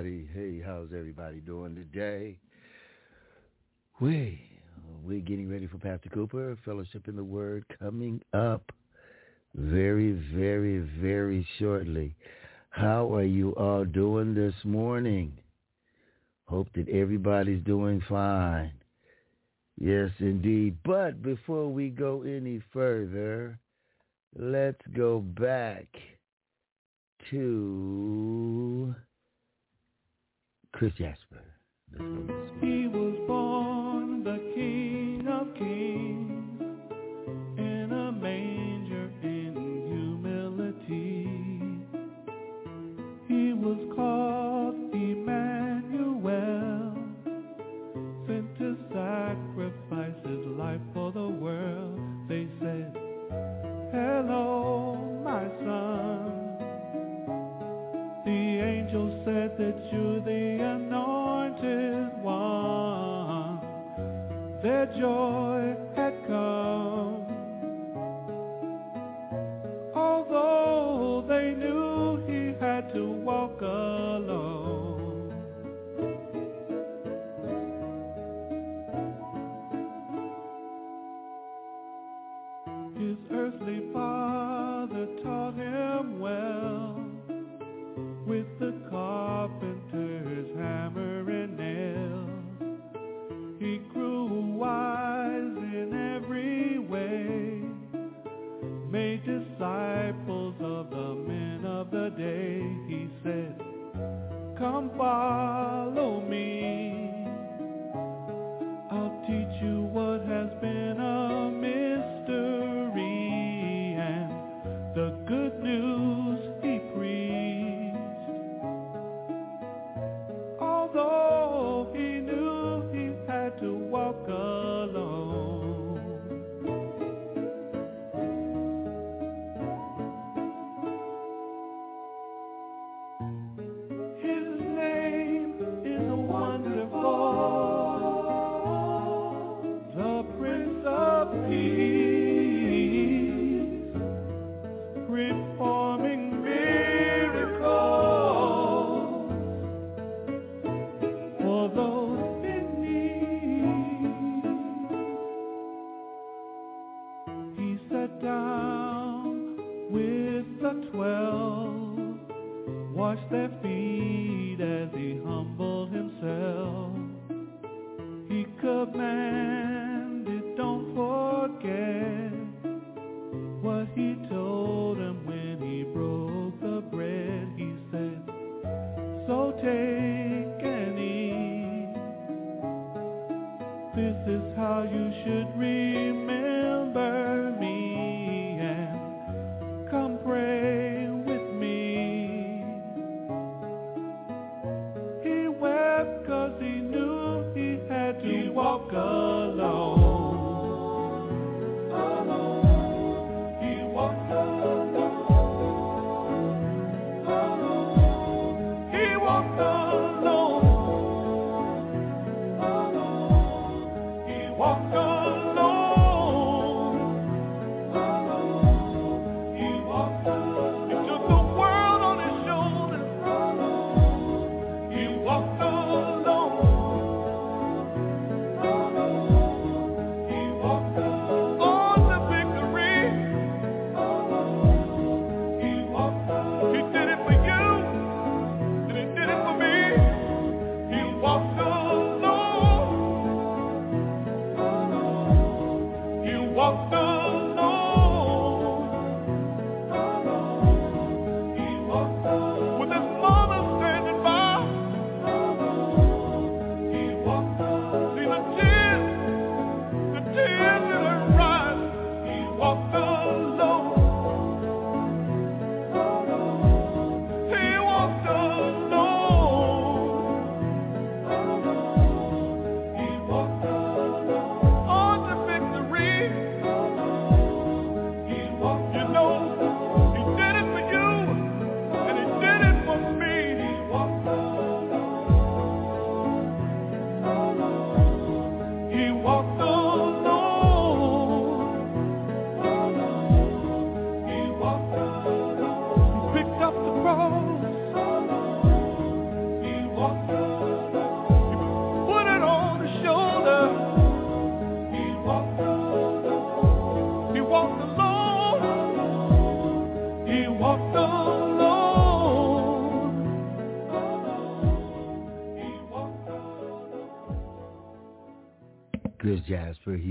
Everybody. Hey, how's everybody doing today? We we're getting ready for Pastor Cooper, Fellowship in the Word, coming up very, very, very shortly. How are you all doing this morning? Hope that everybody's doing fine. Yes, indeed. But before we go any further, let's go back to Chris Jasper. He was born the King of Kings in a manger in humility. He was called Emmanuel, sent to sacrifice his life for the world. They said, Hello, that you're the anointed one. Their joy had come. Although they knew he had to walk day. He said, Come follow me.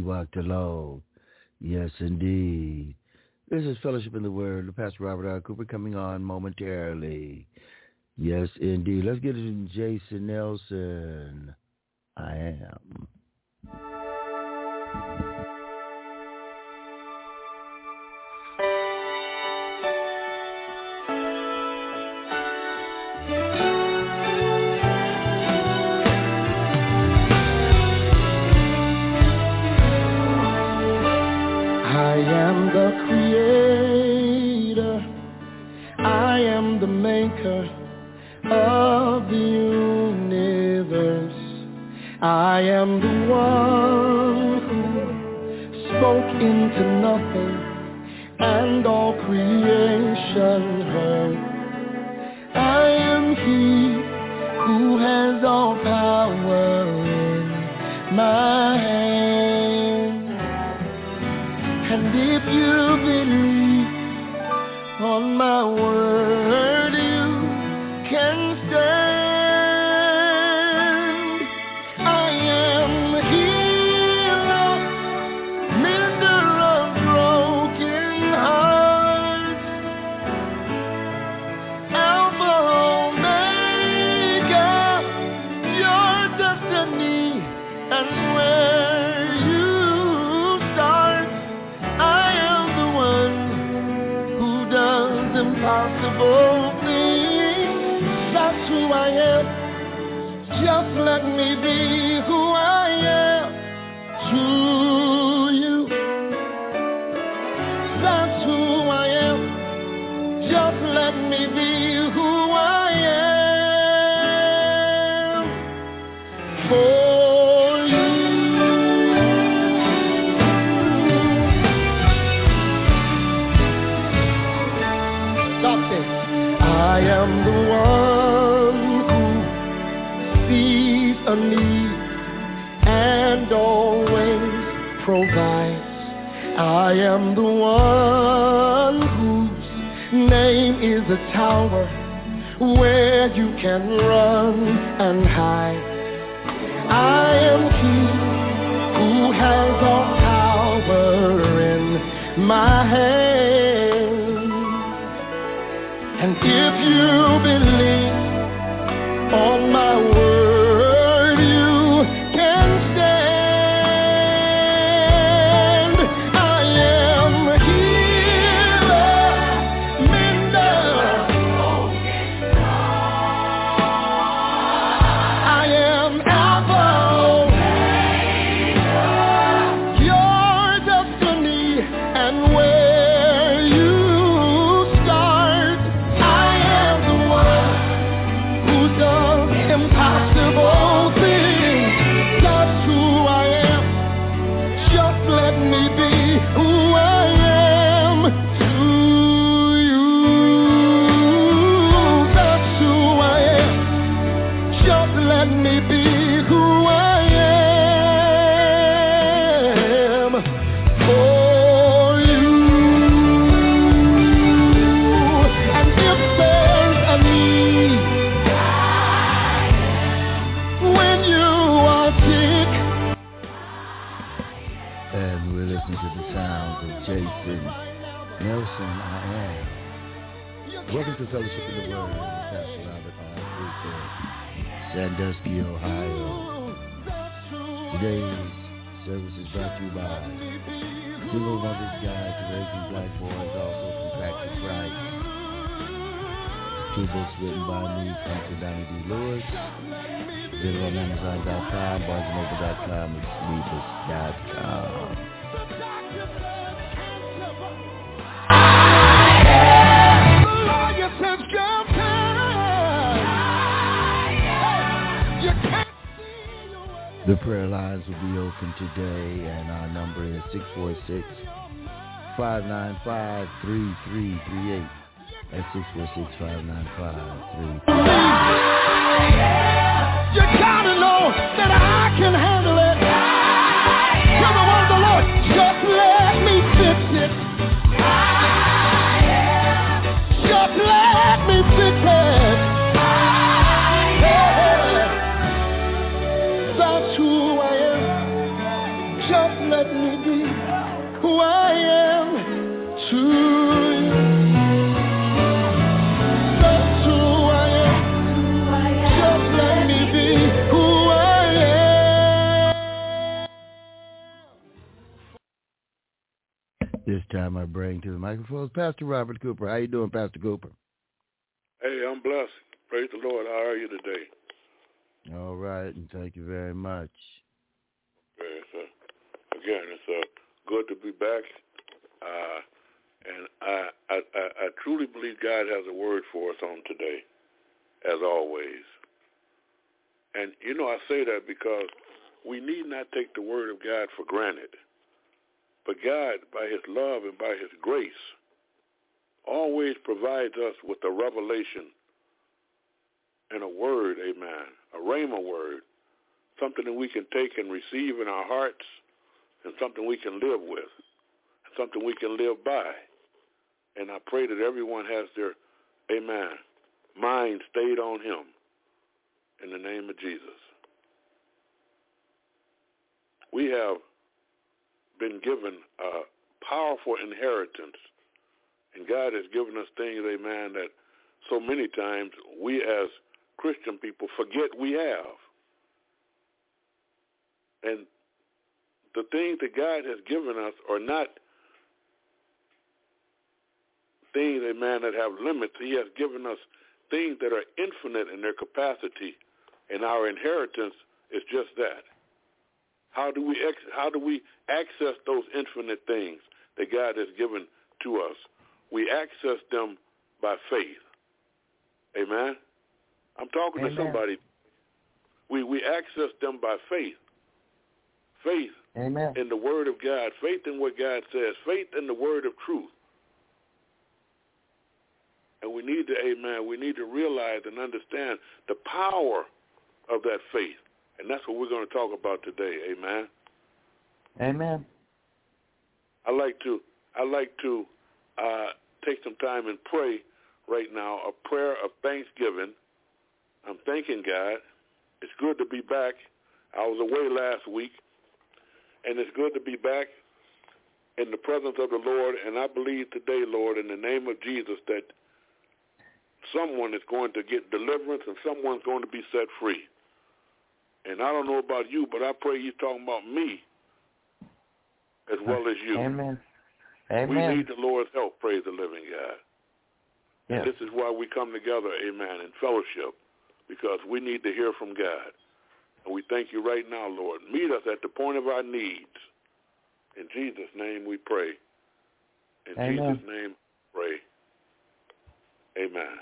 Walked alone. Yes, indeed. This is Fellowship in the Word. Pastor Robert R. Cooper coming on momentarily. Yes, indeed. Let's get it to Jason Nelson. I am. am the one who spoke into nothing, and all creation. just let me where you can run and hide. I am he who has all power in my hand. And if you believe, Jason Nelson. I am. Welcome to Fellowship in the Word. Pastor Robert R. Sandusky, Ohio. Today's service is brought to you by Single Mother's Guide to Raising Black Boys, also from Practice Right. Two books written by me, Pastor Donnie D. Lewis. Visit on Amazon.com, BarnesandNoble.com, and Sneakers.com. The prayer lines will be open today, and our number is 646 595 3338. That's 646 595 3338. You gotta know that I can handle This time I bring to the microphone Pastor Robert Cooper. How you doing, Pastor Cooper? Hey, I'm blessed. Praise the Lord. How are you today? All right, and thank you very much. Yes, again, it's uh, good to be back, uh, and I, I, I truly believe God has a word for us on today, as always. And you know, I say that because we need not take the word of God for granted. But God, by His love and by His grace, always provides us with a revelation and a word, amen, a rhema word, something that we can take and receive in our hearts and something we can live with, something we can live by. And I pray that everyone has their, amen, mind stayed on him in the name of Jesus. We have been given a powerful inheritance, and God has given us things, amen, that so many times we as Christian people forget we have. And the things that God has given us are not things, amen, that have limits. He has given us things that are infinite in their capacity, and our inheritance is just that. How do we ex- how do we access those infinite things that God has given to us? We access them by faith. Amen. I'm talking Amen. to somebody. We we access them by faith. Faith Amen. in the word of God, faith in what God says, faith in the word of truth. And we need to, amen, we need to realize and understand the power of that faith. And that's what we're going to talk about today, amen. Amen. I like to I like to uh, take some time and pray right now a prayer of thanksgiving. I'm thanking God. It's good to be back. I was away last week, and it's good to be back in the presence of the Lord. And I believe today, Lord, in the name of Jesus, that someone is going to get deliverance and someone's going to be set free. And I don't know about you, but I pray you're talking about me as well as you. Amen. Amen. We need the Lord's help, praise the living God. Yes. And this is why we come together, amen, in fellowship, because we need to hear from God. And we thank you right now, Lord. Meet us at the point of our needs. In Jesus' name we pray. In Amen. Jesus' name pray. Amen.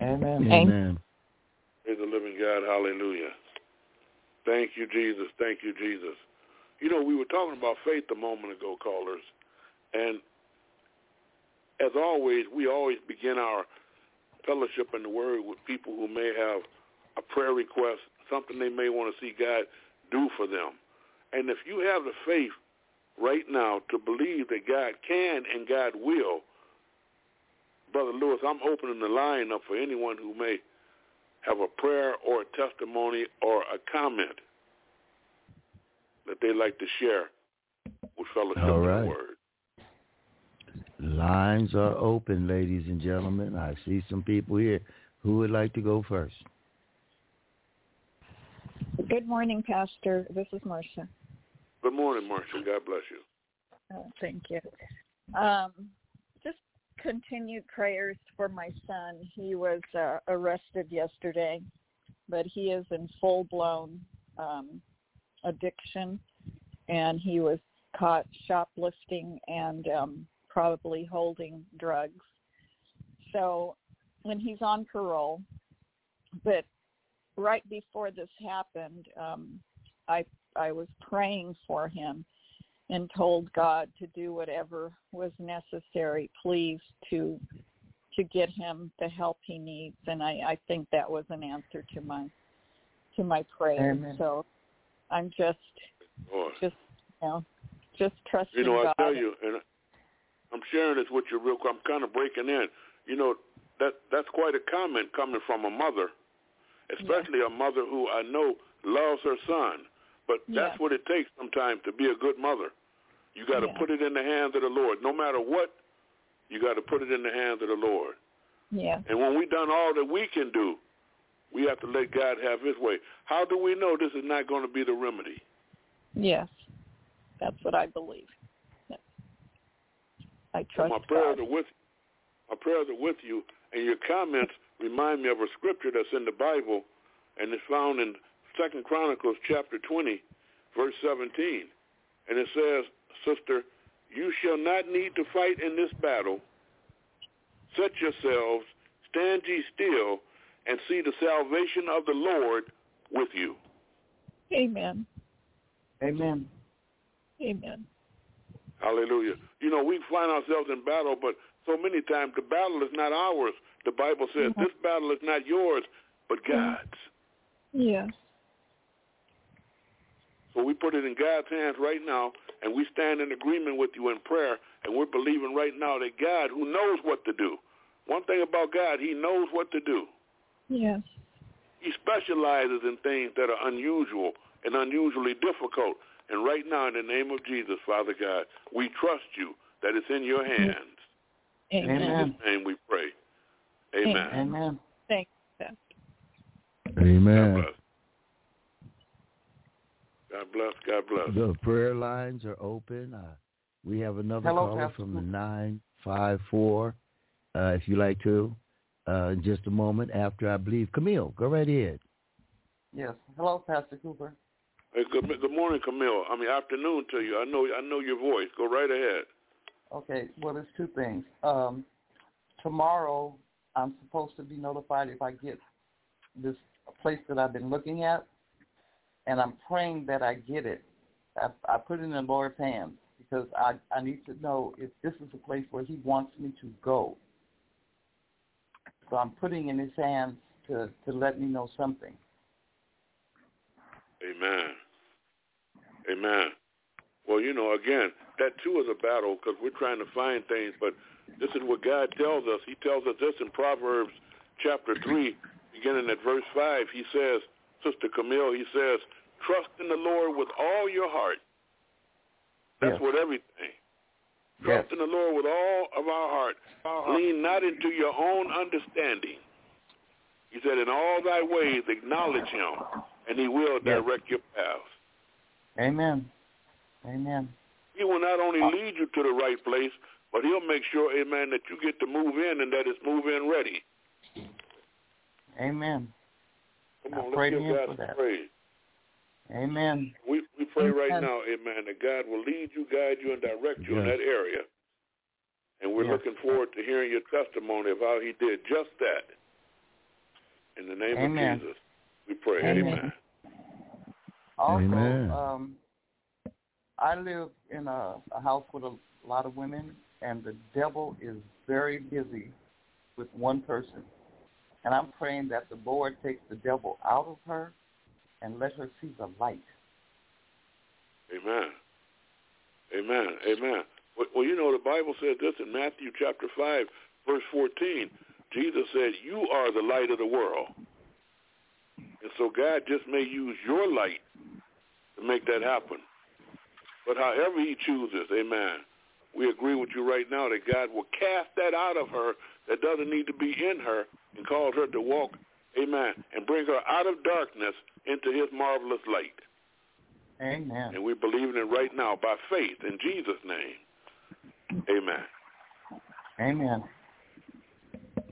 Amen. Amen. Praise the living God. Hallelujah. Thank you, Jesus. Thank you, Jesus. You know, we were talking about faith a moment ago, callers. And as always, we always begin our fellowship in the Word with people who may have a prayer request, something they may want to see God do for them. And if you have the faith right now to believe that God can and God will, Brother Lewis, I'm opening the line up for anyone who may have a prayer or a testimony or a comment that they'd like to share with fellowship All in the Word. Lines are open, ladies and gentlemen. I see some people here. Who would like to go first? Good morning, Pastor. This is Marcia. Good morning, Marcia. God bless you. Uh, thank you. Um, just continued prayers for my son. He was uh, arrested yesterday, but he is in full blown um, addiction, and he was caught shoplifting and um, probably holding drugs. So when he's on parole, but right before this happened, um, I I was praying for him and told God to do whatever was necessary, please, to to get him the help he needs. And I, I think that was an answer to my to my prayer. Amen. So I'm just Boy. just you know just trusting You know, I God. tell you, and I'm sharing this with you real quick. I'm kind of breaking in. You know, that that's quite a comment coming from a mother, especially a mother who I know loves her son. But that's Yeah. what it takes sometimes to be a good mother. You got to Yeah. put it in the hands of the Lord. No matter what, you got to put it in the hands of the Lord. Yeah. And when we've done all that we can do, we have to let God have his way. How do we know this is not going to be the remedy? Yes. That's what I believe. Yes. I trust my prayers God. are with my prayers are with you, and your comments remind me of a scripture that's in the Bible, and it's found in Second Chronicles chapter 20, verse 17. And it says, Sister, you shall not need to fight in this battle. Set yourselves, stand ye still, and see the salvation of the Lord with you. Amen. Amen. Amen. Hallelujah. You know, we find ourselves in battle, but so many times the battle is not ours. The Bible says this battle is not yours, but God's. Yes. So we put it in God's hands right now, and we stand in agreement with you in prayer, and we're believing right now that God, who knows what to do, one thing about God, he knows what to do. Yes. He specializes in things that are unusual and unusually difficult. And right now, in the name of Jesus, Father God, we trust you that it's in your hands. In Amen. Amen. Jesus' name we pray. Amen. Amen. Thank you. Pastor. God Amen. Bless. God bless. God bless. The prayer lines are open. Uh, we have another Hello, caller Pastor. from the 954, uh, if you like to, uh, in just a moment after I believe. Camille, go right ahead. Yes. Hello, Pastor Cooper. Hey, good, good morning, Camille. I mean, afternoon to you. I know, I know your voice. Go right ahead. Okay. Well, there's two things. Um, tomorrow, I'm supposed to be notified if I get this place that I've been looking at, and I'm praying that I get it. I, I put it in the Lord's hands because I, I need to know if this is a place where He wants me to go. So I'm putting in His hands to, to let me know something. Amen. Amen. Well, you know, again, that too is a battle because we're trying to find things, but this is what God tells us. He tells us this in Proverbs chapter 3, beginning at verse 5. He says, Sister Camille, he says, trust in the Lord with all your heart. That's Yes. what everything. Yes. Trust in the Lord with all of our heart. Lean not into your own understanding. He said, in all thy ways acknowledge him, and he will Yes. direct your paths. Amen. Amen. He will not only Uh, lead you to the right place, but he'll make sure, amen, that you get to move in and that it's move in ready. Amen. Come on, pray let's give God some praise. Amen. We we pray right now, amen, that God will lead you, guide you, and direct you in that area. And we're Yes. looking forward to hearing your testimony of how he did just that. In the name Amen. of Jesus, we pray. Amen. Amen. Also, Amen. um, I live in a, a house with a lot of women, and the devil is very busy with one person. And I'm praying that the Lord takes the devil out of her and let her see the light. Amen. Amen. Amen. Well, you know, the Bible says this in Matthew chapter 5, verse 14. Jesus said, you are the light of the world. And so God just may use your light to make that happen. But however he chooses, amen, we agree with you right now that God will cast that out of her that doesn't need to be in her and cause her to walk, amen, and bring her out of darkness into his marvelous light. Amen. And we're believing it right now by faith in Jesus' name. Amen. Amen.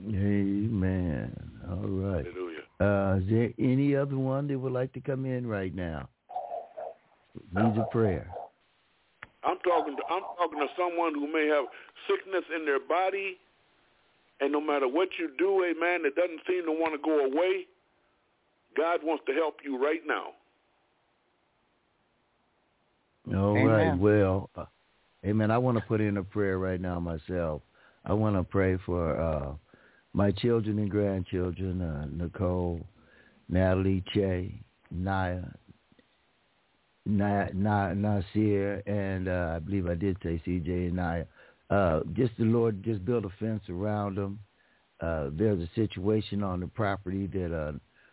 Amen. All right. Hallelujah. Uh, is there any other one that would like to come in right now? Needs a prayer. I'm talking to I'm talking to someone who may have sickness in their body, and no matter what you do, amen, it doesn't seem to want to go away. God wants to help you right now. All right. Amen. Well, uh, amen. I want to put in a prayer right now myself. I want to pray for uh, my children and grandchildren, uh, Nicole, Natalie, Che, Naya, Na, Na, Nasir, and uh, I believe I did say CJ and Naya. Uh, just the Lord, just build a fence around them. Uh, there's a situation on the property that uh,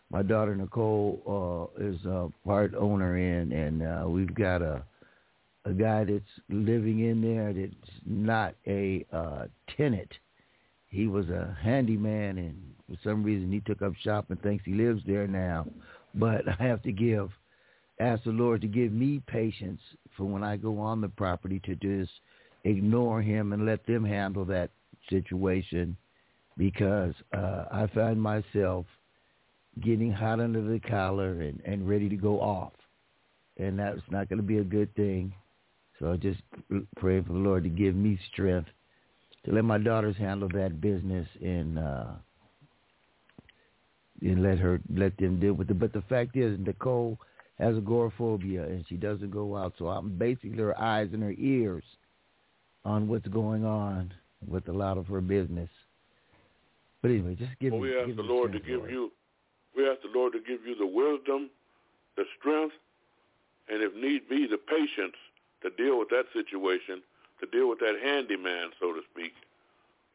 my daughter Nicole uh, is a part owner in, and uh, we've got a a guy that's living in there that's not a uh, tenant. He was a handyman, and for some reason he took up shop and thinks he lives there now. But I have to give, ask the Lord to give me patience for when I go on the property to just ignore him and let them handle that situation because uh, I find myself getting hot under the collar and, and ready to go off. And that's not going to be a good thing. So I just pray for the Lord to give me strength to let my daughters handle that business and uh and let her let them deal with it. But the fact is Nicole has agoraphobia and she doesn't go out. So I'm basically her eyes and her ears on what's going on with a lot of her business. But anyway, just give well, me. we ask give the Lord to give Lord. you. We ask the Lord to give you the wisdom, the strength, and if need be, the patience to deal with that situation, to deal with that handyman, so to speak,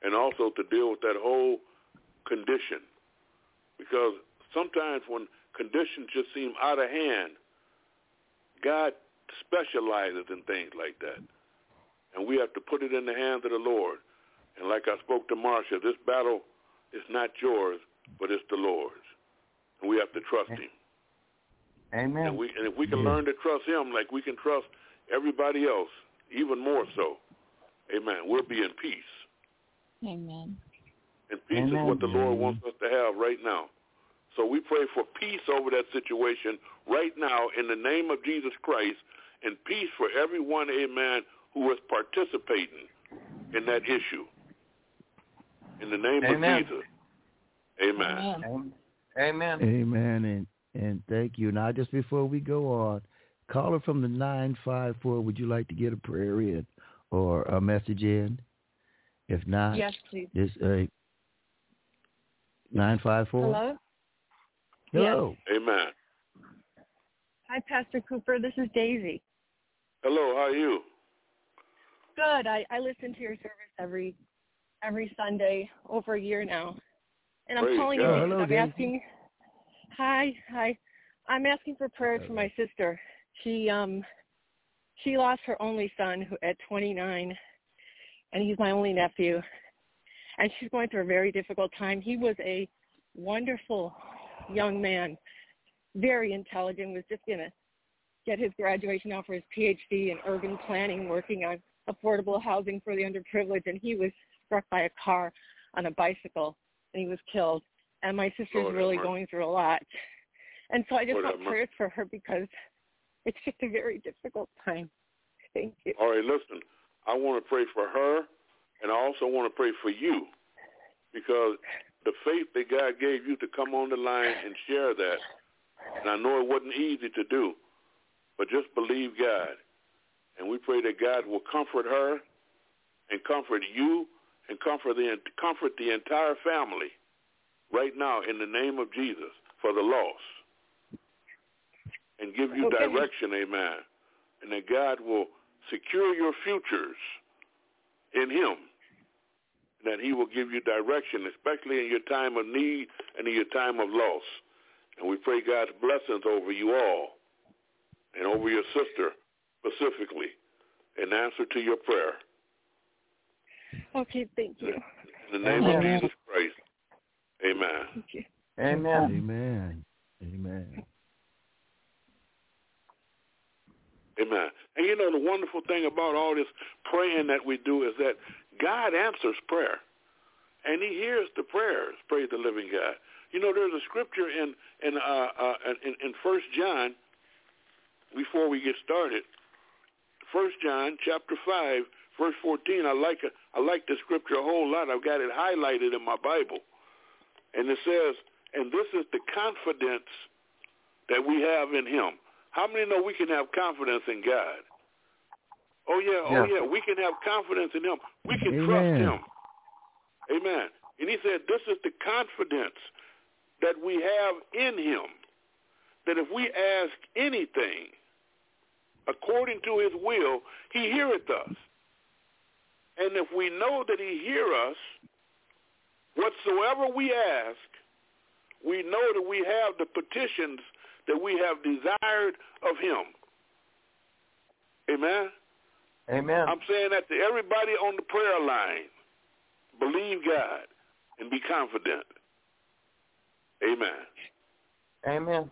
and also to deal with that whole condition. Because sometimes when conditions just seem out of hand, God specializes in things like that. And we have to put it in the hands of the Lord. And like I spoke to Marcia, this battle is not yours, but it's the Lord's. And we have to trust him. Amen. And we and if we can Yeah. learn to trust him like we can trust everybody else, even more so, amen, we'll be in peace. Amen. And peace is what the Lord wants us to have right now. So we pray for peace over that situation right now in the name of Jesus Christ and peace for everyone, amen, who is participating in that issue. In the name Amen. of Jesus. Amen. Amen. Amen. Amen and and thank you. Now, just before we go on, caller from the nine five four. Would you like to get a prayer in or a message in? If not, Yes, please. this uh, nine five four. Hello? Hello. Amen. Hi, Pastor Cooper. This is Daisy. Hello, how are you? Good. I, I listen to your service every every Sunday over a year now. And I'm Praise calling God. you because hello, I'm Daisy. asking Hi, hi. I'm asking for prayers for my sister. She um she lost her only son who at 29 and he's my only nephew. And she's going through a very difficult time. He was a wonderful young man, very intelligent, was just going to get his graduation now for his PhD in urban planning, working on affordable housing for the underprivileged, and he was struck by a car on a bicycle and he was killed. And my sister's Lord really going through a lot. And so I just Lord want prayers for her because it's just a very difficult time. Thank you. All right, listen. I want to pray for her, and I also want to pray for you, because the faith that God gave you to come on the line and share that, and I know it wasn't easy to do, but just believe God, and we pray that God will comfort her, and comfort you, and comfort the comfort the entire family, right now in the name of Jesus for the loss, and give you Okay. direction, Amen, and that God will secure your futures in him and that he will give you direction, especially in your time of need and in your time of loss. And we pray God's blessings over you all and over your sister specifically in answer to your prayer. Okay, thank you. In the name of Jesus Christ. Amen. Thank you. Amen. Amen. Amen. Amen. And you know the wonderful thing about all this praying that we do is that God answers prayer. And he hears the prayers, praise the living God. You know, there's a scripture in in uh, uh in, in First John before we get started. First John chapter five, verse fourteen. I like it. I like the scripture a whole lot. I've got it highlighted in my Bible, and it says, "And this is the confidence that we have in Him." How many know we can have confidence in God? Oh yeah, oh Yeah. yeah, we can have confidence in Him. We can Amen. trust Him. Amen. And He said, "This is the confidence that we have in Him, that if we ask anything according to His will, He heareth us. And if we know that He hear us, whatsoever we ask, we know that we have the petitions that we have desired of him. Amen. Amen. I'm saying that to everybody on the prayer line. Believe God and be confident. Amen. Amen.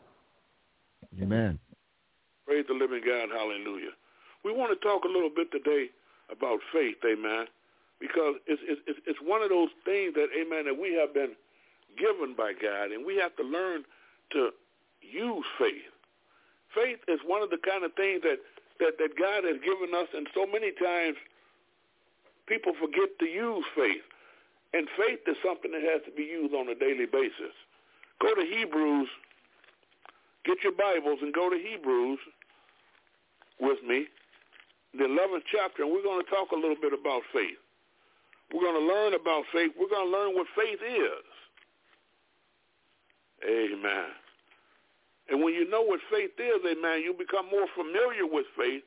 Amen. Praise the living God. Hallelujah. We want to talk a little bit today about faith. Amen. Because it's, it's, it's one of those things that, amen, that we have been given by God, and we have to learn to use faith. Faith is one of the kind of things that, that, that God has given us, and so many times people forget to use faith. And faith is something that has to be used on a daily basis. Go to Hebrews, get your Bibles, and go to Hebrews with me, the 11th chapter, and we're going to talk a little bit about faith. We're going to learn about faith. We're going to learn what faith is. Amen. And when you know what faith is, amen, you become more familiar with faith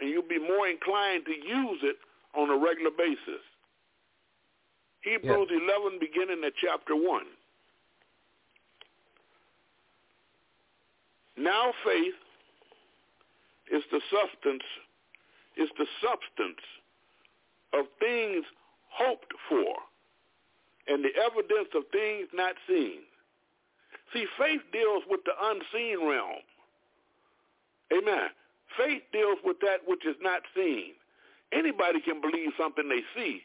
and you'll be more inclined to use it on a regular basis. Hebrews yes. 11, beginning at chapter 1. Now faith is the substance, It's the substance of things hoped for and the evidence of things not seen. See, faith deals with the unseen realm. Amen. Faith deals with that which is not seen. Anybody can believe something they see,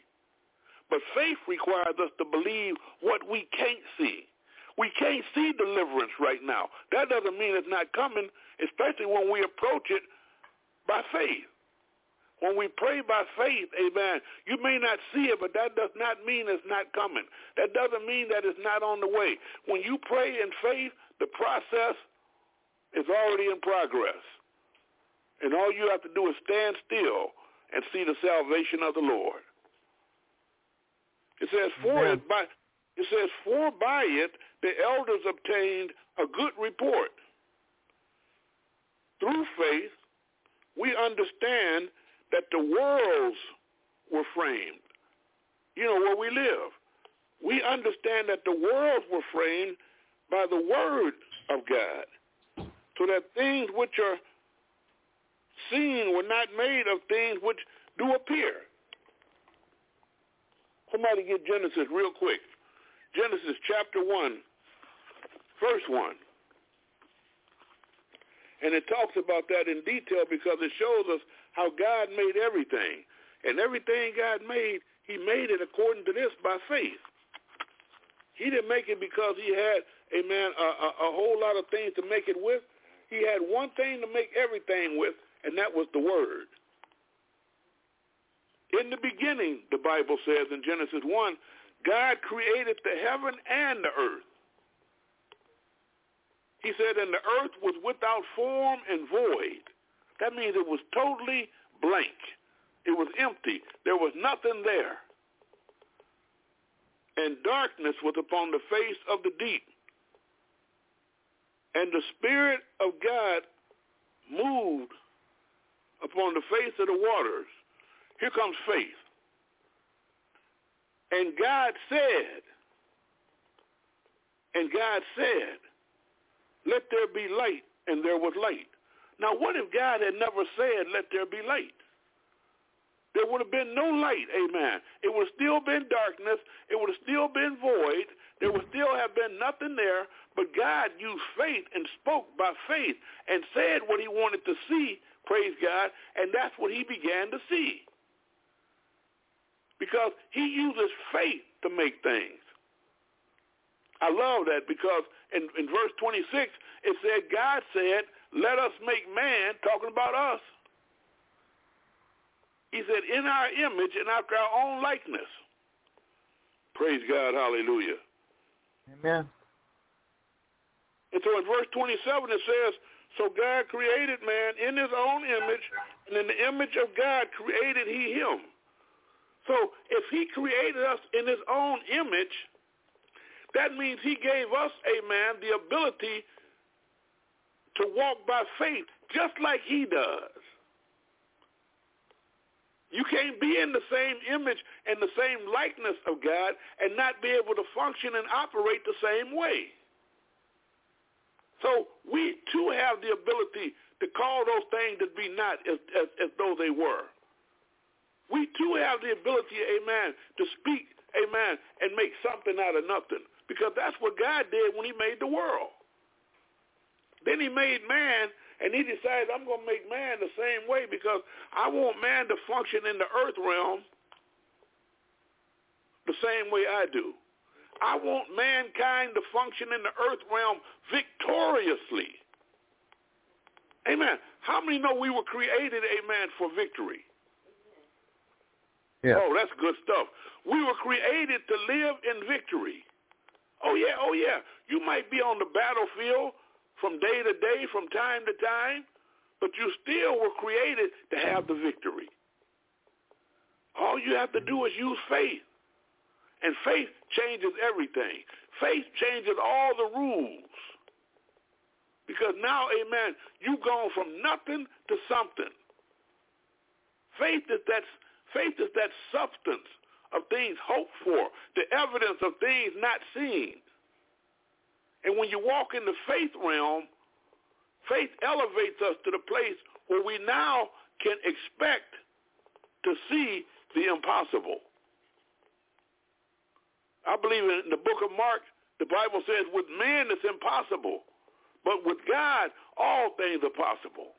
but faith requires us to believe what we can't see. We can't see deliverance right now. That doesn't mean it's not coming, especially when we approach it by faith. When we pray by faith, amen, you may not see it, but that does not mean it's not coming. That doesn't mean that it's not on the way. When you pray in faith, the process is already in progress. And all you have to do is stand still and see the salvation of the Lord. It says, for it by it says, for by it the elders obtained a good report. Through faith, we understand that the worlds were framed. You know, where we live. We understand that the worlds were framed by the word of God. So that things which are seen were not made of things which do appear. Somebody get Genesis real quick. Genesis chapter 1, verse 1. And it talks about that in detail because it shows us how God made everything. And everything God made, he made it according to this by faith. He didn't make it because he had, amen, a, a, a whole lot of things to make it with. He had one thing to make everything with, and that was the Word. In the beginning, the Bible says in Genesis 1, God created the heaven and the earth. He said, and the earth was without form and void. That means it was totally blank. It was empty. There was nothing there. And darkness was upon the face of the deep. And the Spirit of God moved upon the face of the waters. Here comes faith. And God said, and God said, let there be light, and there was light. Now, what if God had never said, let there be light? There would have been no light, amen. It would have still been darkness. It would have still been void. There would still have been nothing there, but God used faith and spoke by faith and said what he wanted to see, praise God, and that's what he began to see. Because he uses faith to make things. I love that because in, in verse 26, it said, God said, let us make man, talking about us. He said, in our image and after our own likeness. Praise God. Hallelujah. Amen. And so in verse 27 it says, so God created man in his own image, and in the image of God created he him. So if he created us in his own image, that means he gave us, amen, the ability to walk by faith just like he does. You can't be in the same image and the same likeness of God and not be able to function and operate the same way. So we too have the ability to call those things that be not as, as, as though they were. We too have the ability, amen, to speak, amen, and make something out of nothing. Because that's what God did when he made the world. Then he made man, and he decided, I'm going to make man the same way because I want man to function in the earth realm the same way I do. I want mankind to function in the earth realm victoriously. Amen. How many know we were created, amen, for victory? Yeah. Oh, that's good stuff. We were created to live in victory. Oh, yeah, oh, yeah. You might be on the battlefield from day to day, from time to time, but you still were created to have the victory. All you have to do is use faith. And faith changes everything. Faith changes all the rules. Because now, amen, you've gone from nothing to something. Faith is that, faith is that substance of things hoped for, the evidence of things not seen. And when you walk in the faith realm, faith elevates us to the place where we now can expect to see the impossible. I believe in the book of Mark, the Bible says with men it's impossible, but with God all things are possible.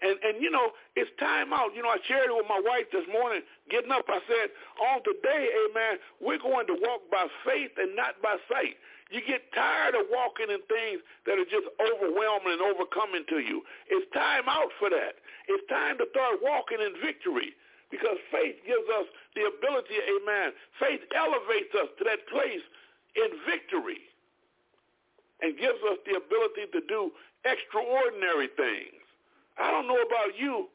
And and you know, it's time out. You know, I shared it with my wife this morning. Getting up, I said, on today, amen, we're going to walk by faith and not by sight. You get tired of walking in things that are just overwhelming and overcoming to you. It's time out for that. It's time to start walking in victory because faith gives us the ability, amen. Faith elevates us to that place in victory and gives us the ability to do extraordinary things. I don't know about you,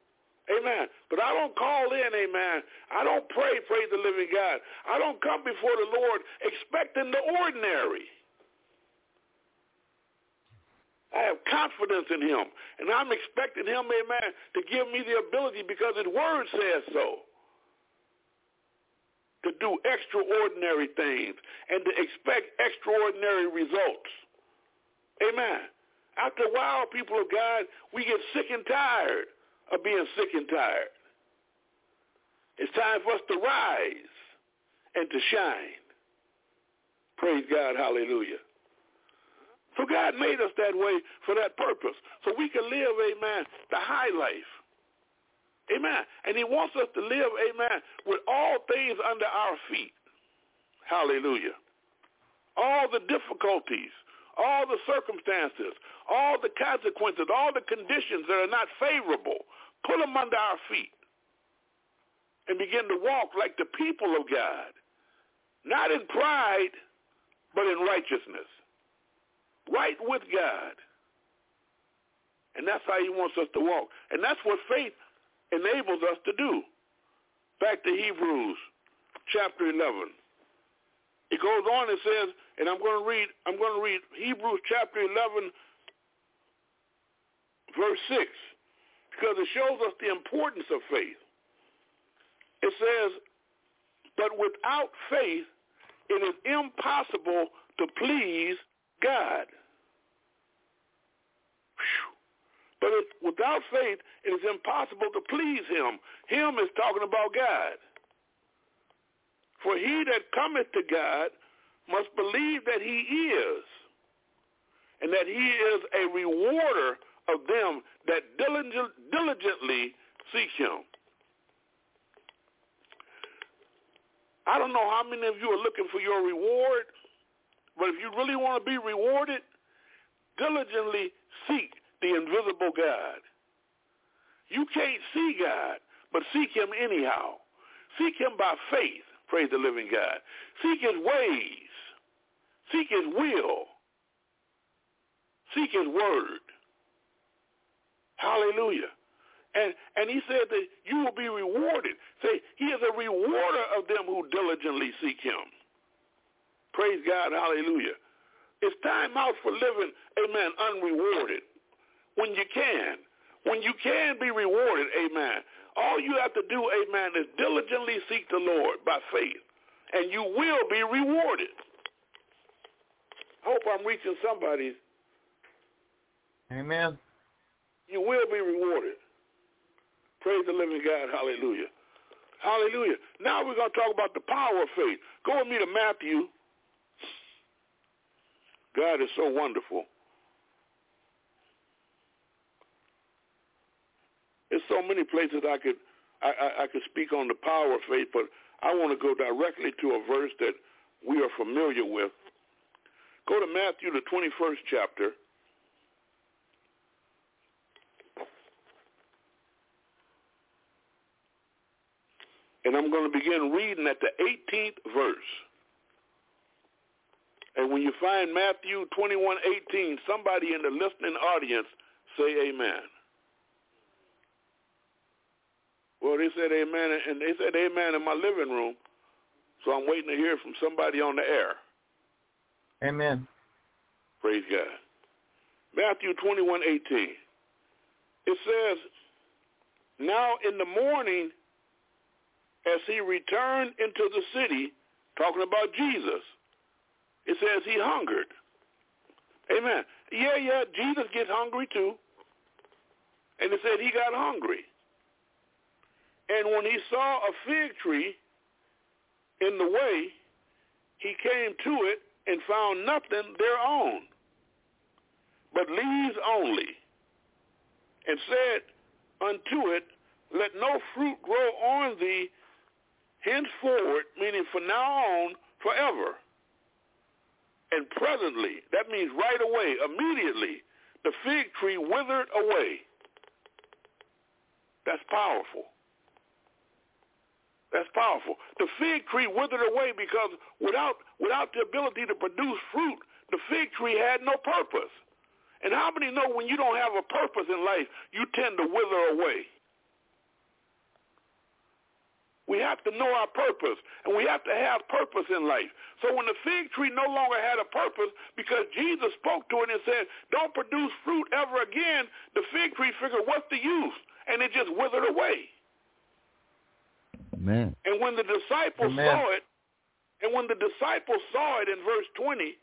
amen, but I don't call in, amen. I don't pray, praise the living God. I don't come before the Lord expecting the ordinary. I have confidence in him. And I'm expecting him, amen, to give me the ability because his word says so. To do extraordinary things and to expect extraordinary results. Amen. After a while, people of God, we get sick and tired of being sick and tired. It's time for us to rise and to shine. Praise God. Hallelujah. So God made us that way for that purpose. So we can live, amen, the high life. Amen. And he wants us to live, amen, with all things under our feet. Hallelujah. All the difficulties, all the circumstances, all the consequences, all the conditions that are not favorable, put them under our feet and begin to walk like the people of God. Not in pride, but in righteousness right with God. And that's how he wants us to walk. And that's what faith enables us to do. Back to Hebrews chapter 11. It goes on and says, and I'm going to read, I'm going to read Hebrews chapter 11, verse 6, because it shows us the importance of faith. It says, but without faith, it is impossible to please God. But it, without faith, it is impossible to please him. Him is talking about God. For he that cometh to God must believe that he is, and that he is a rewarder of them that diligently seek him. I don't know how many of you are looking for your reward, but if you really want to be rewarded, diligently seek the invisible God. You can't see God, but seek him anyhow. Seek him by faith, praise the living God. Seek his ways. Seek his will. Seek his word. Hallelujah. And and he said that you will be rewarded. Say, he is a rewarder of them who diligently seek him. Praise God. Hallelujah. It's time out for living, amen, unrewarded. When you can. When you can be rewarded, amen. All you have to do, amen, is diligently seek the Lord by faith. And you will be rewarded. I hope I'm reaching somebody Amen. You will be rewarded. Praise the living God. Hallelujah. Hallelujah. Now we're going to talk about the power of faith. Go with me to Matthew. God is so wonderful. There's so many places I could I, I, I could speak on the power of faith, but I want to go directly to a verse that we are familiar with. Go to Matthew, the 21st chapter. And I'm going to begin reading at the 18th verse. And when you find Matthew 21:18, somebody in the listening audience say amen. Well, they said amen, and they said amen in my living room. So I'm waiting to hear from somebody on the air. Amen. Praise God. Matthew 21:18. It says, "Now in the morning, as he returned into the city, talking about Jesus, it says he hungered. Amen. Yeah, yeah, Jesus gets hungry too. And it said he got hungry. And when he saw a fig tree in the way, he came to it and found nothing thereon, but leaves only, and said unto it, Let no fruit grow on thee henceforward, meaning from now on, forever. And presently, that means right away, immediately, the fig tree withered away. That's powerful. That's powerful. The fig tree withered away because without without the ability to produce fruit, the fig tree had no purpose. And how many know when you don't have a purpose in life, you tend to wither away? We have to know our purpose, and we have to have purpose in life. So when the fig tree no longer had a purpose, because Jesus spoke to it and said, don't produce fruit ever again, the fig tree figured, what's the use? And it just withered away. Amen. And when the disciples Amen. saw it, and when the disciples saw it in verse 20,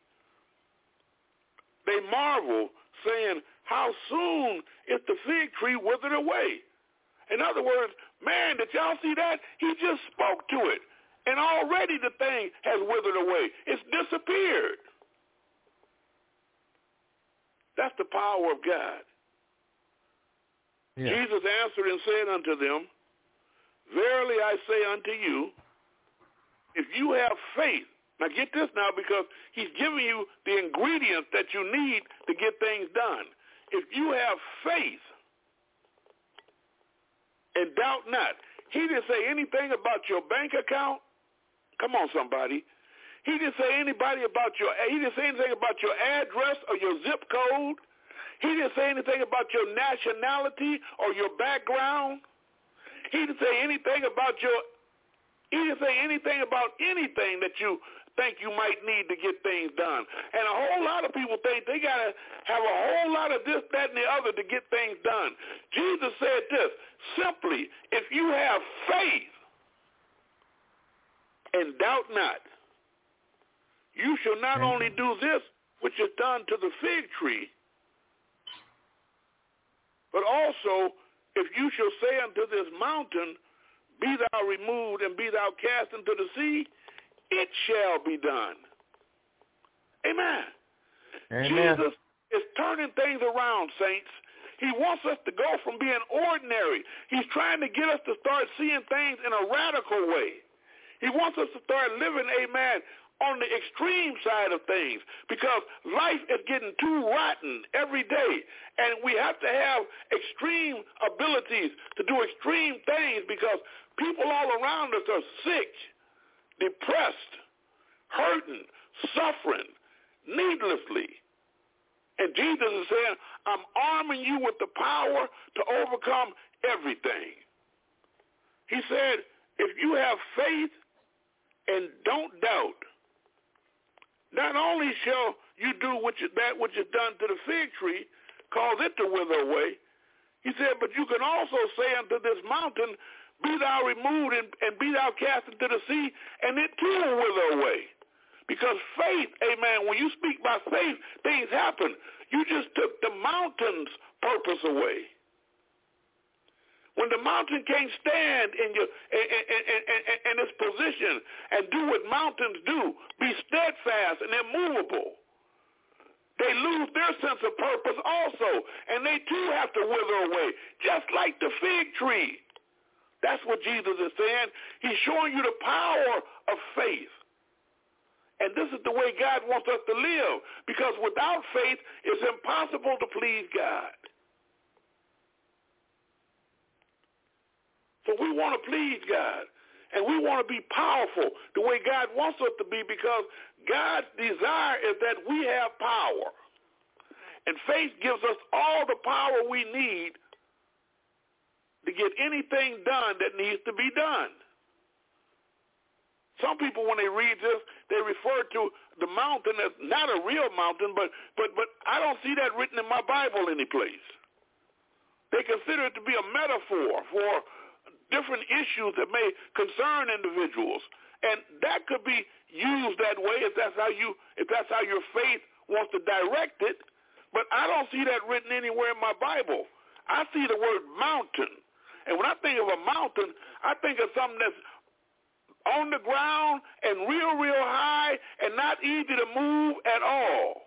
they marveled, saying, how soon is the fig tree withered away? In other words, man, did y'all see that? He just spoke to it. And already the thing has withered away. It's disappeared. That's the power of God. Yeah. Jesus answered and said unto them, Verily I say unto you, if you have faith, now get this now because he's giving you the ingredients that you need to get things done. If you have faith and doubt not, he didn't say anything about your bank account. Come on, somebody. He didn't say anybody about your. He didn't say anything about your address or your zip code. He didn't say anything about your nationality or your background. He didn't say anything about your. He didn't say anything about anything that you think you might need to get things done. And a whole lot of people think they got to have a whole lot of this, that, and the other to get things done. Jesus said this, simply, if you have faith and doubt not, you shall not only do this which is done to the fig tree, but also if you shall say unto this mountain, be thou removed and be thou cast into the sea, it shall be done. Amen. Amen. Jesus is turning things around, saints. He wants us to go from being ordinary. He's trying to get us to start seeing things in a radical way. He wants us to start living, amen, on the extreme side of things because life is getting too rotten every day. And we have to have extreme abilities to do extreme things because people all around us are sick depressed, hurting, suffering needlessly. And Jesus is saying, I'm arming you with the power to overcome everything. He said, if you have faith and don't doubt, not only shall you do which is, that which is done to the fig tree, cause it to wither away, he said, but you can also say unto this mountain, be thou removed and, and be thou cast into the sea, and it too will wither away. Because faith, amen, when you speak by faith, things happen. You just took the mountain's purpose away. When the mountain can't stand in your in, in, in, in its position and do what mountains do, be steadfast and immovable, they lose their sense of purpose also, and they too have to wither away, just like the fig tree. That's what Jesus is saying. He's showing you the power of faith. And this is the way God wants us to live, because without faith, it's impossible to please God. We want to please God. And we want to be powerful the way God wants us to be because God's desire is that we have power. And faith gives us all the power we need to get anything done that needs to be done. Some people, when they read this, they refer to the mountain as not a real mountain, but but but I don't see that written in my Bible any place. They consider it to be a metaphor for different issues that may concern individuals. And that could be used that way if that's how you if that's how your faith wants to direct it. But I don't see that written anywhere in my Bible. I see the word mountain. And when I think of a mountain, I think of something that's on the ground and real, real high and not easy to move at all.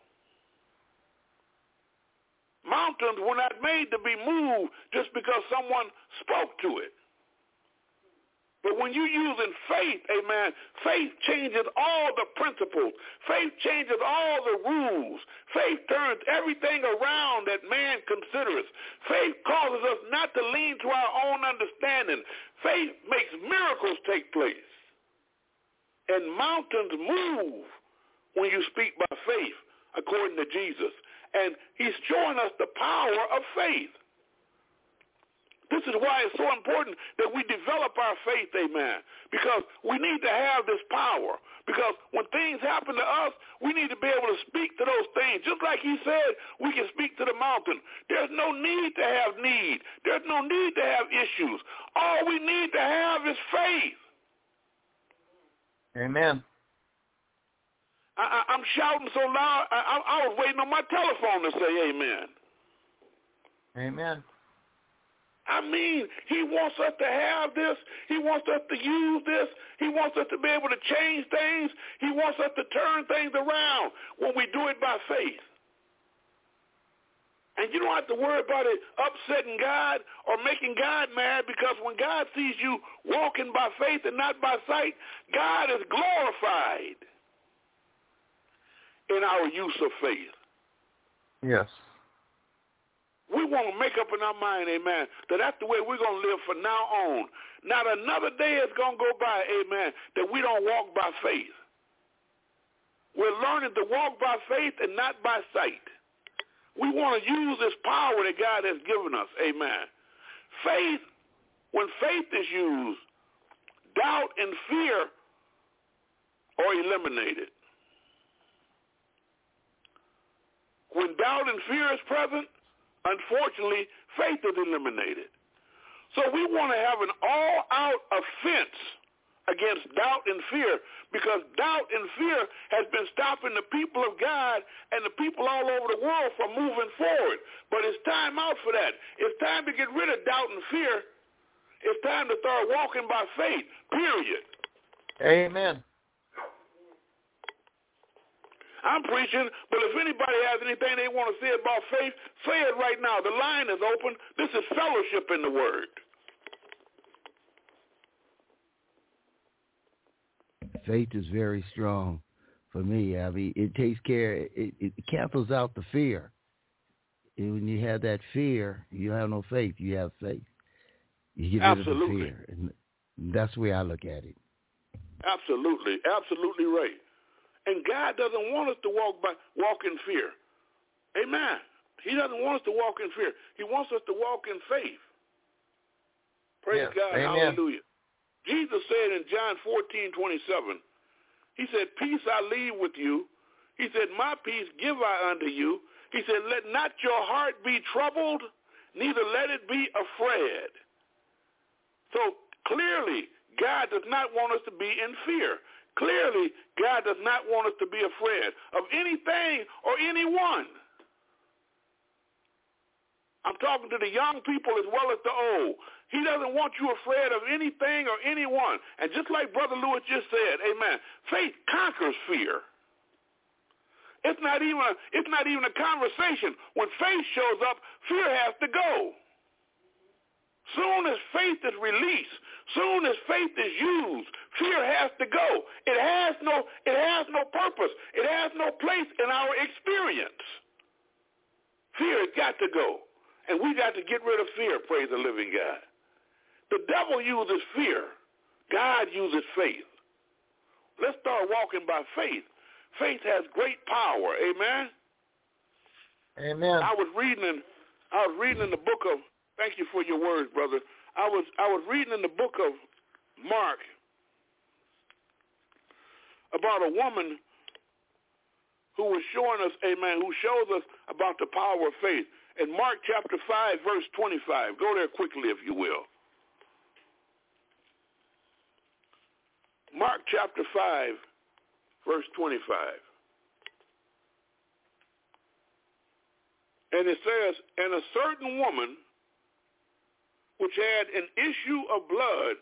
Mountains were not made to be moved just because someone spoke to it. But when you're using faith, amen, faith changes all the principles. Faith changes all the rules. Faith turns everything around that man considers. Faith causes us not to lean to our own understanding. Faith makes miracles take place. And mountains move when you speak by faith, according to Jesus. And he's showing us the power of faith. This is why it's so important that we develop our faith, amen, because we need to have this power. Because when things happen to us, we need to be able to speak to those things. Just like he said, we can speak to the mountain. There's no need to have need. There's no need to have issues. All we need to have is faith. Amen. I, am shouting so loud, I, I was waiting on my telephone to say amen. Amen. I mean, he wants us to have this. He wants us to use this. He wants us to be able to change things. He wants us to turn things around when we do it by faith. And you don't have to worry about it upsetting God or making God mad because when God sees you walking by faith and not by sight, God is glorified in our use of faith. Yes. We want to make up in our mind, amen, that that's the way we're going to live from now on. Not another day is going to go by, amen, that we don't walk by faith. We're learning to walk by faith and not by sight. We want to use this power that God has given us, amen. Faith, when faith is used, doubt and fear are eliminated. When doubt and fear is present, unfortunately, faith is eliminated. So we want to have an all-out offense against doubt and fear because doubt and fear has been stopping the people of God and the people all over the world from moving forward. But it's time out for that. It's time to get rid of doubt and fear. It's time to start walking by faith, period. Amen. I'm preaching, but if anybody has anything they want to say about faith, say it right now. The line is open. This is fellowship in the Word. Faith is very strong for me. I mean, it takes care. It, it cancels out the fear. And when you have that fear, you have no faith. You have faith. You get Absolutely. rid of the fear, and that's the way I look at it. Absolutely, absolutely right. And God doesn't want us to walk by walk in fear. Amen. He doesn't want us to walk in fear. He wants us to walk in faith. Praise. God. Amen. Hallelujah. Jesus said in John 14, 27, he said, peace I leave with you. He said, my peace give I unto you. He said, let not your heart be troubled, neither let it be afraid. So clearly, God does not want us to be in fear. Clearly, God does not want us to be afraid of anything or anyone. I'm talking to the young people as well as the old. He doesn't want you afraid of anything or anyone. And just like Brother Lewis just said, amen, faith conquers fear. It's not even a, it's not even a conversation. When faith shows up, fear has to go. Soon as faith is released, soon as faith is used, fear has to go. It has no it has no purpose. It has no place in our experience. Fear has got to go. And we got to get rid of fear, praise the living God. The devil uses fear. God uses faith. Let's start walking by faith. Faith has great power. Amen. Amen. I was reading in I was reading in the book of thank you for your words, brother. I was I was reading in the book of Mark about a woman who was showing us, amen, who shows us about the power of faith. In Mark chapter 5, verse 25. Go there quickly, if you will. Mark chapter 5, verse 25. And it says, And a certain woman which had an issue of blood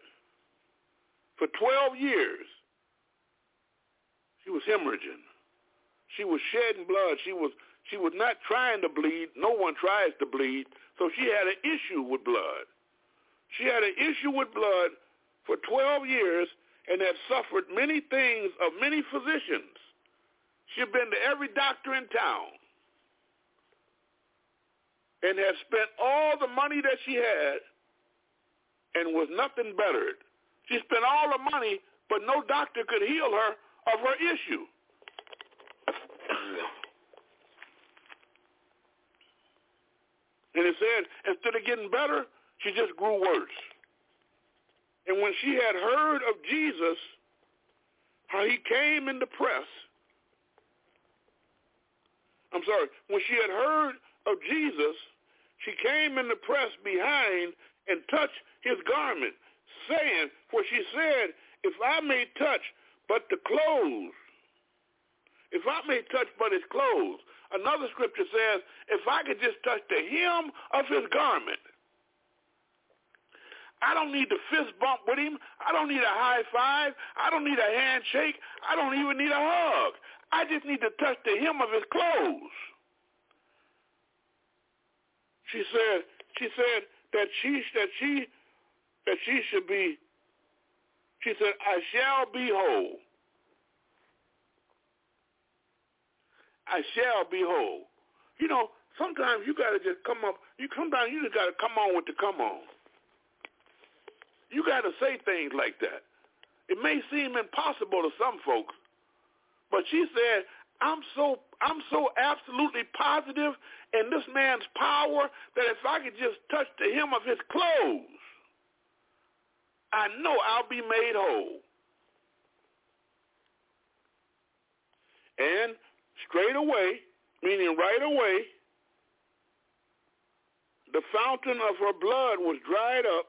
for 12 years, she was hemorrhaging. She was shedding blood. She was she was not trying to bleed. No one tries to bleed. So she had an issue with blood. She had an issue with blood for 12 years and had suffered many things of many physicians. She had been to every doctor in town and had spent all the money that she had and was nothing bettered. She spent all the money, but no doctor could heal her of her issue. And it said, instead of getting better, she just grew worse. And when she had heard of Jesus, how he came in the press, I'm sorry, when she had heard of Jesus, she came in the press behind and touch his garment, saying, for she said, if I may touch but the clothes, if I may touch but his clothes. Another scripture says, if I could just touch the hem of his garment. I don't need to fist bump with him. I don't need a high five. I don't need a handshake. I don't even need a hug. I just need to touch the hem of his clothes. She said, she said that she that she that she should be she said, I shall be whole. I shall be whole. You know, sometimes you gotta just come up you come down you just gotta come on with the come on. You gotta say things like that. It may seem impossible to some folks, but she said, I'm so I'm so absolutely positive in this man's power that if I could just touch the hem of his clothes, I know I'll be made whole. And straight away, meaning right away, the fountain of her blood was dried up,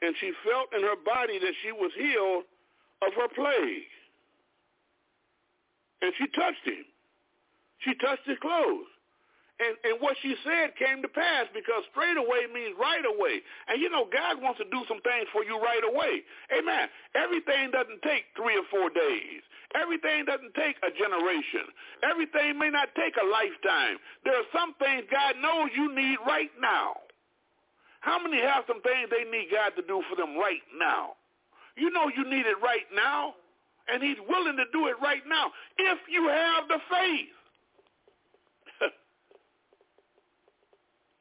and she felt in her body that she was healed of her plague. And she touched him. She touched his clothes. And, and what she said came to pass because straight away means right away. And you know, God wants to do some things for you right away. Amen. Everything doesn't take three or four days. Everything doesn't take a generation. Everything may not take a lifetime. There are some things God knows you need right now. How many have some things they need God to do for them right now? You know you need it right now, and he's willing to do it right now if you have the faith.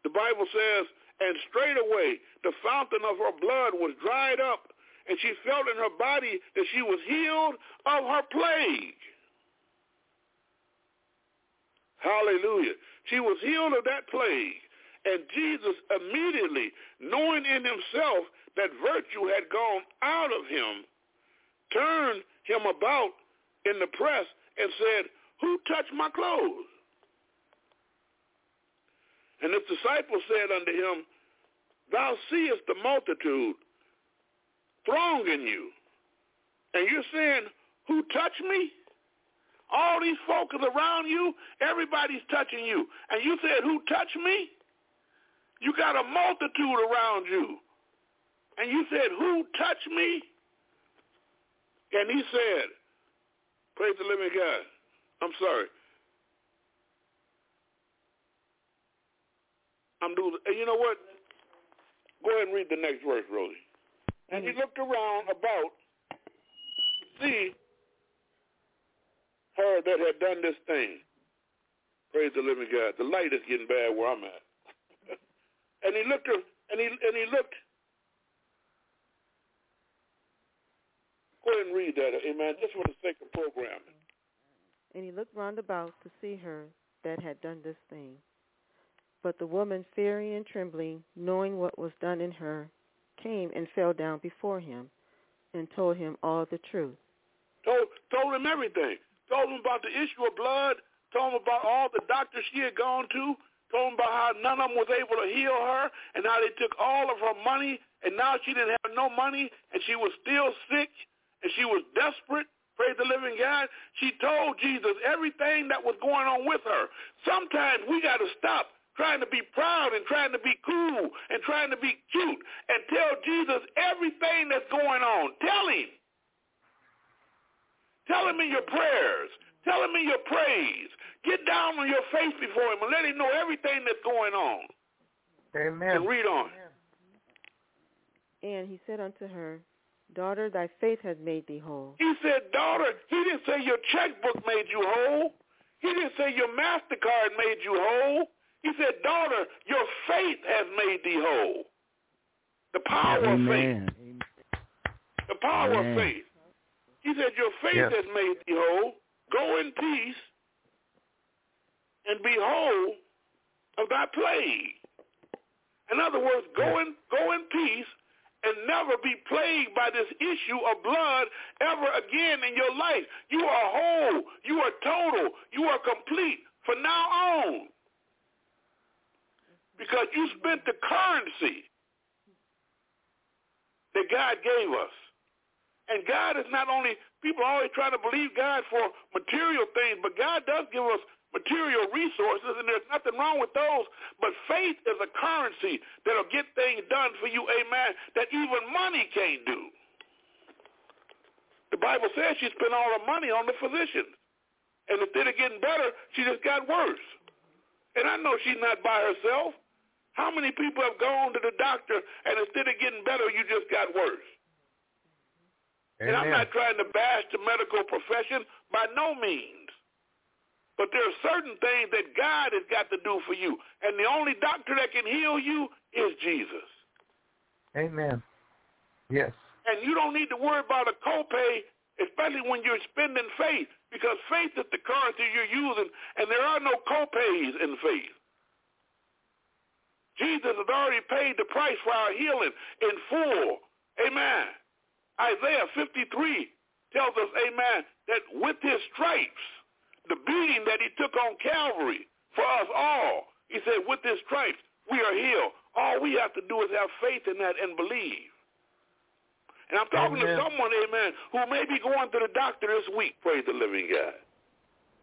The Bible says, and straightway the fountain of her blood was dried up, and she felt in her body that she was healed of her plague. Hallelujah. She was healed of that plague. And Jesus immediately, knowing in himself that virtue had gone out of him, turned him about in the press and said, who touched my clothes? And his disciples said unto him, Thou seest the multitude thronging you, and you're saying, Who touched me? All these folk is around you. Everybody's touching you. And you said, Who touched me? You got a multitude around you. And you said, who touched me? And he said, praise the living God. I'm sorry. I'm doing, and you know what? Go ahead and read the next verse, Rosie. And he mm-hmm. looked around about to see her that had done this thing. Praise the living God. The light is getting bad where I'm at. and he looked and he and he looked Go ahead and read that, amen, just for the sake of programming. And he looked round about to see her that had done this thing. But the woman, fearing and trembling, knowing what was done in her, came and fell down before him and told him all the truth. Told, told him everything. Told him about the issue of blood. Told him about all the doctors she had gone to. Told him about how none of them was able to heal her and how they took all of her money and now she didn't have no money and she was still sick and she was desperate, praise the living God, she told Jesus everything that was going on with her. Sometimes we got to stop trying to be proud and trying to be cool and trying to be cute and tell Jesus everything that's going on. Tell him. Tell him in your prayers. Tell him in your praise. Get down on your face before him and let him know everything that's going on. Amen. And read on. And he said unto her, Daughter, thy faith has made thee whole. He said, daughter, he didn't say your checkbook made you whole. He didn't say your MasterCard made you whole. He said, daughter, your faith has made thee whole. The power Amen. of faith. The power Amen. of faith. He said, your faith Yes. has made thee whole. Go in peace and be whole of thy plague. In other words, go in, go in peace and never be plagued by this issue of blood ever again in your life. You are whole. You are total. You are complete from now on. Because you spent the currency that God gave us. And God is not only, people are always try to believe God for material things, but God does give us material resources, and there's nothing wrong with those. But faith is a currency that'll get things done for you, amen, that even money can't do. The Bible says she spent all her money on the physicians. And instead of getting better, she just got worse. And I know she's not by herself. How many people have gone to the doctor and instead of getting better, you just got worse? And I'm not trying to bash the medical profession by no means. But there are certain things that God has got to do for you. And the only doctor that can heal you is Jesus. Amen. Yes. And you don't need to worry about a copay, especially when you're spending faith, because faith is the currency you're using, and there are no copays in faith. Jesus has already paid the price for our healing in full. Amen. Isaiah 53 tells us, amen, that with his stripes, the beating that he took on Calvary for us all, he said, with his stripes, we are healed. All we have to do is have faith in that and believe. And I'm talking Amen. to someone, amen, who may be going to the doctor this week, praise the living God.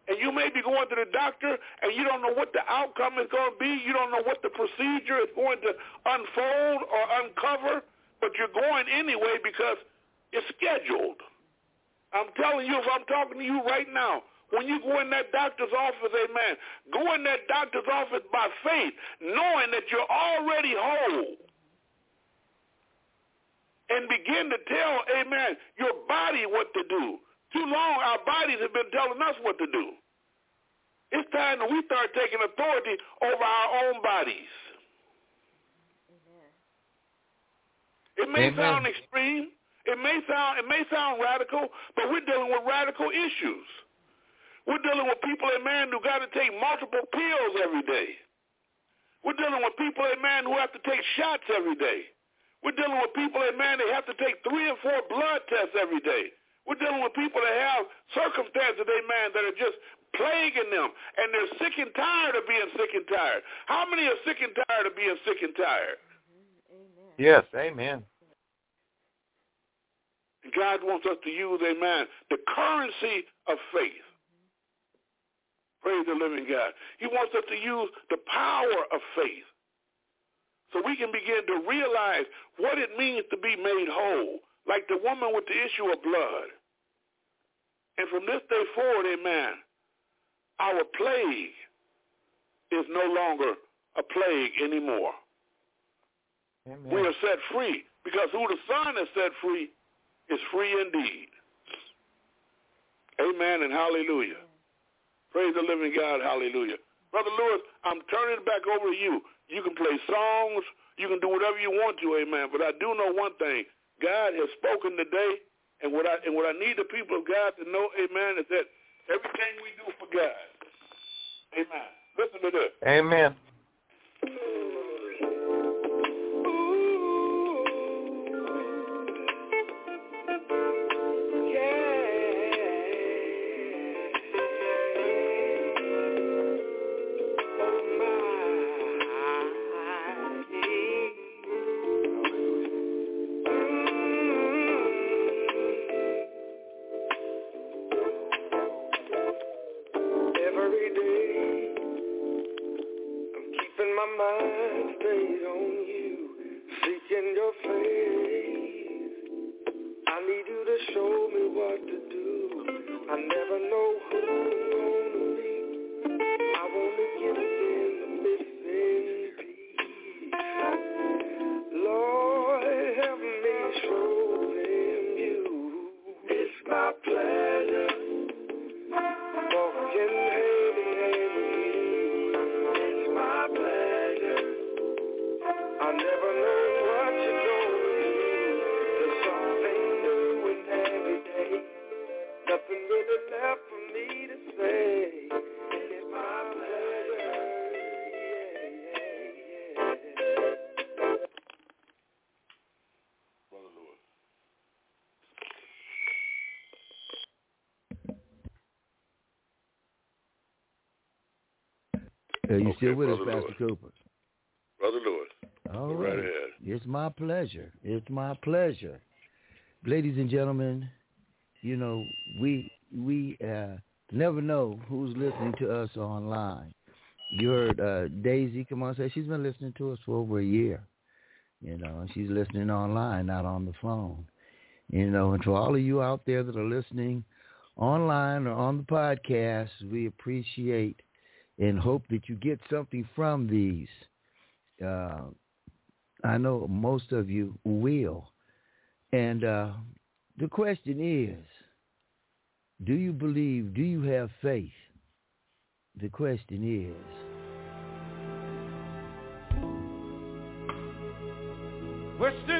And you may be going to the doctor and you don't know what the outcome is going to be. You don't know what the procedure is going to unfold or uncover, but you're going anyway because it's scheduled. I'm telling you, if I'm talking to you right now, when you go in that doctor's office, amen, go in that doctor's office by faith, knowing that you're already whole. And begin to tell, amen, your body what to do. Too long, our bodies have been telling us what to do. It's time that we start taking authority over our own bodies. It may Amen. sound extreme. It may sound it may sound radical, but we're dealing with radical issues. We're dealing with people, amen, who got to take multiple pills every day. We're dealing with people, amen, who have to take shots every day. We're dealing with people, amen, they have to take three and four blood tests every day. We're dealing with people that have circumstances, amen, that are just plaguing them, and they're sick and tired of being sick and tired. How many are sick and tired of being sick and tired? Yes. Amen. God wants us to use, amen, the currency of faith. Praise the living God. He wants us to use the power of faith. so we can begin to realize what it means to be made whole, like the woman with the issue of blood. And from this day forward, amen, our plague is no longer a plague anymore. Amen. We are set free because who the Son has set free is free indeed. Amen and hallelujah. Praise the living God. Hallelujah. Brother Lewis, I'm turning it back over to you. You can play songs. You can do whatever you want to, amen. But I do know one thing. God has spoken today, and what I and what I need the people of God to know, amen, is that everything we do for God, amen. Listen to this. Amen. My mind stayed on you, seeking your face. I need you to show me what to do. I never know who Still with us, Pastor Lewis. Cooper? Brother Lewis. All right right. It's my pleasure. It's my pleasure. Ladies and gentlemen, you know, we we uh, never know who's listening to us online. You heard uh, Daisy come on say she's been listening to us for over a year. You know, and she's listening online, not on the phone. You know, and to all of you out there that are listening online or on the podcast, we appreciate and hope that you get something from these. Uh, I know most of you will. And uh, the question is, do you believe, do you have faith? The question is, Question is,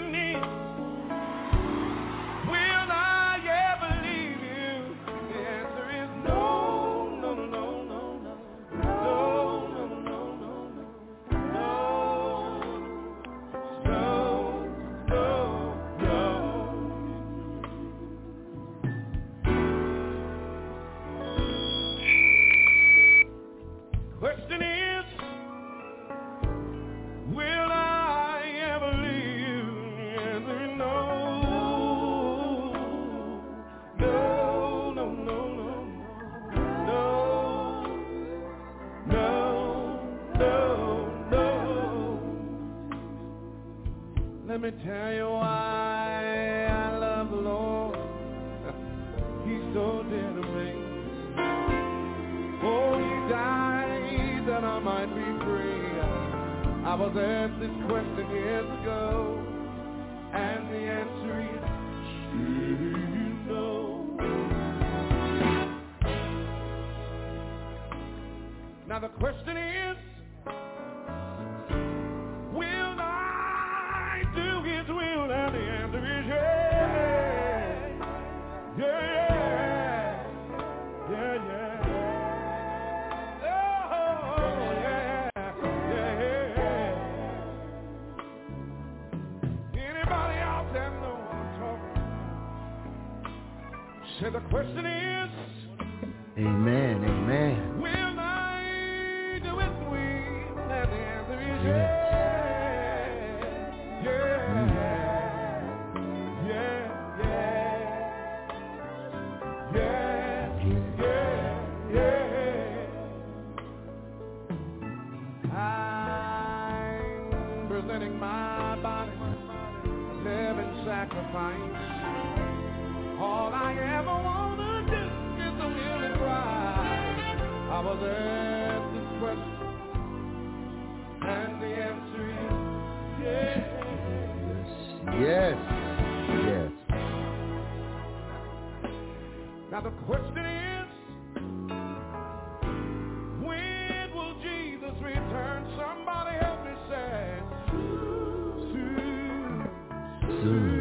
Soon.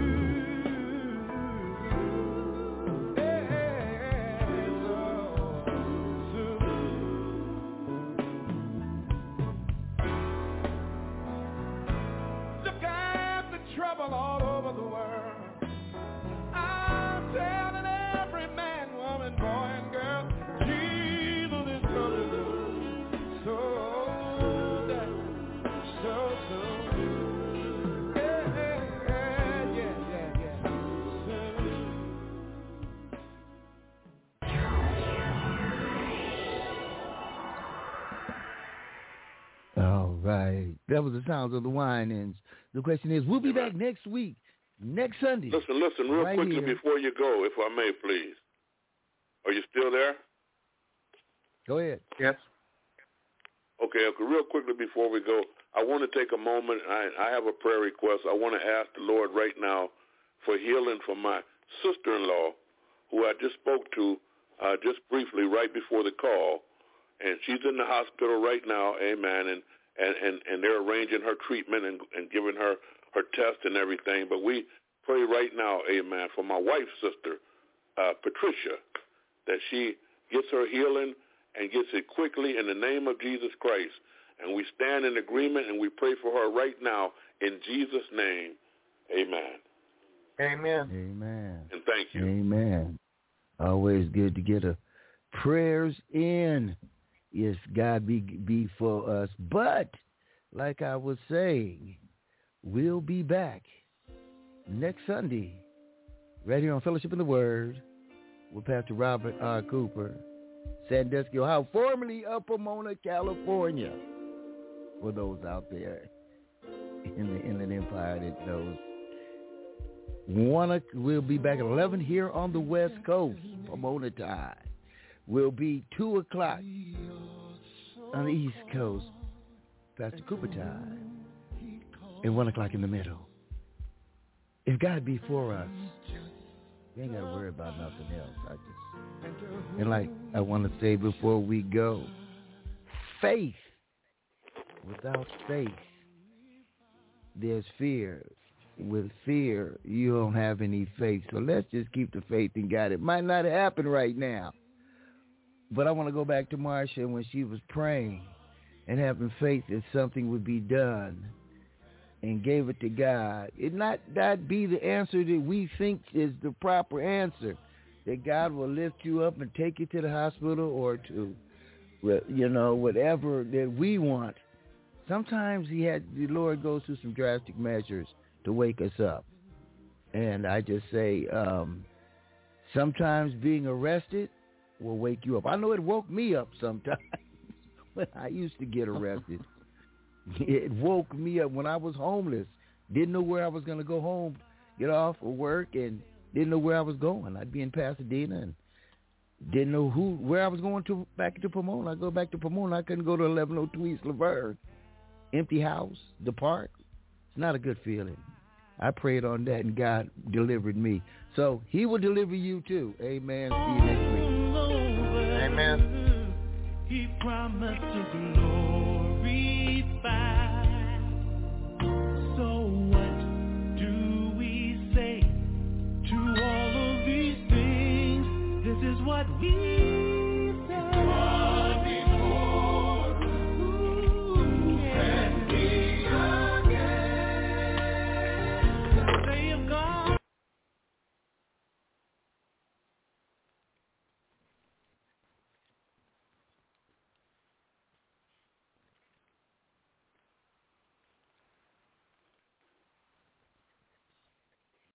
That was the sounds of the Winans. The question is, we'll be back next week, next Sunday. Listen, listen, real Right quickly here. before you go, if I may, please. Are you still there? Go ahead. Yes. Okay, okay, real quickly before we go, I want to take a moment. I, I have a prayer request. I want to ask the Lord right now for healing for my sister-in-law, who I just spoke to uh, just briefly right before the call, and she's in the hospital right now. Amen. And and and, and they're arranging her treatment and, and giving her her test and everything. But we pray right now, Amen, for my wife's sister, uh, Patricia, that she gets her healing and gets it quickly in the name of Jesus Christ. And we stand in agreement and we pray for her right now in Jesus' name. Amen. Amen. Amen. And thank you. Amen. Always good to get a prayers in. Yes, God be be for us. But like I was saying, we'll be back next Sunday, right here on Fellowship in the Word, with Pastor Robert R. Cooper, Sandusky, Ohio, formerly of Pomona, California. For those out there in the Inland Empire that knows. One, we'll be back at 11 here on the West Coast, Pomona time. We'll be 2 o'clock on the East Coast, Pastor Cooper time, and 1 o'clock in the middle. If God be for us, we ain't got to worry about nothing else. I just, and like I want to say before we go, faith. Without faith, there's fear. With fear, you don't have any faith. So let's just keep the faith in God. It might not happen right now. But I want to go back to Marcia when she was praying and having faith that something would be done and gave it to God. It not that be the answer that we think is the proper answer. That God will lift you up and take you to the hospital or to, you know, whatever that we want. Sometimes he had the Lord goes through some drastic measures to wake us up. And I just say, um, sometimes being arrested will wake you up. I know it woke me up sometimes when I used to get arrested. it woke me up when I was homeless. Didn't know where I was going to go home, get off of work, and didn't know where I was going. I'd be in Pasadena and didn't know who where I was going to back to Pomona. I go back to Pomona. I couldn't go to 1102 East Laverne. Empty house, the park. It's not a good feeling. I prayed on that and God delivered me. So he will deliver you too. Amen man. He promised to glorify. So what do we say to all of these things? This is what we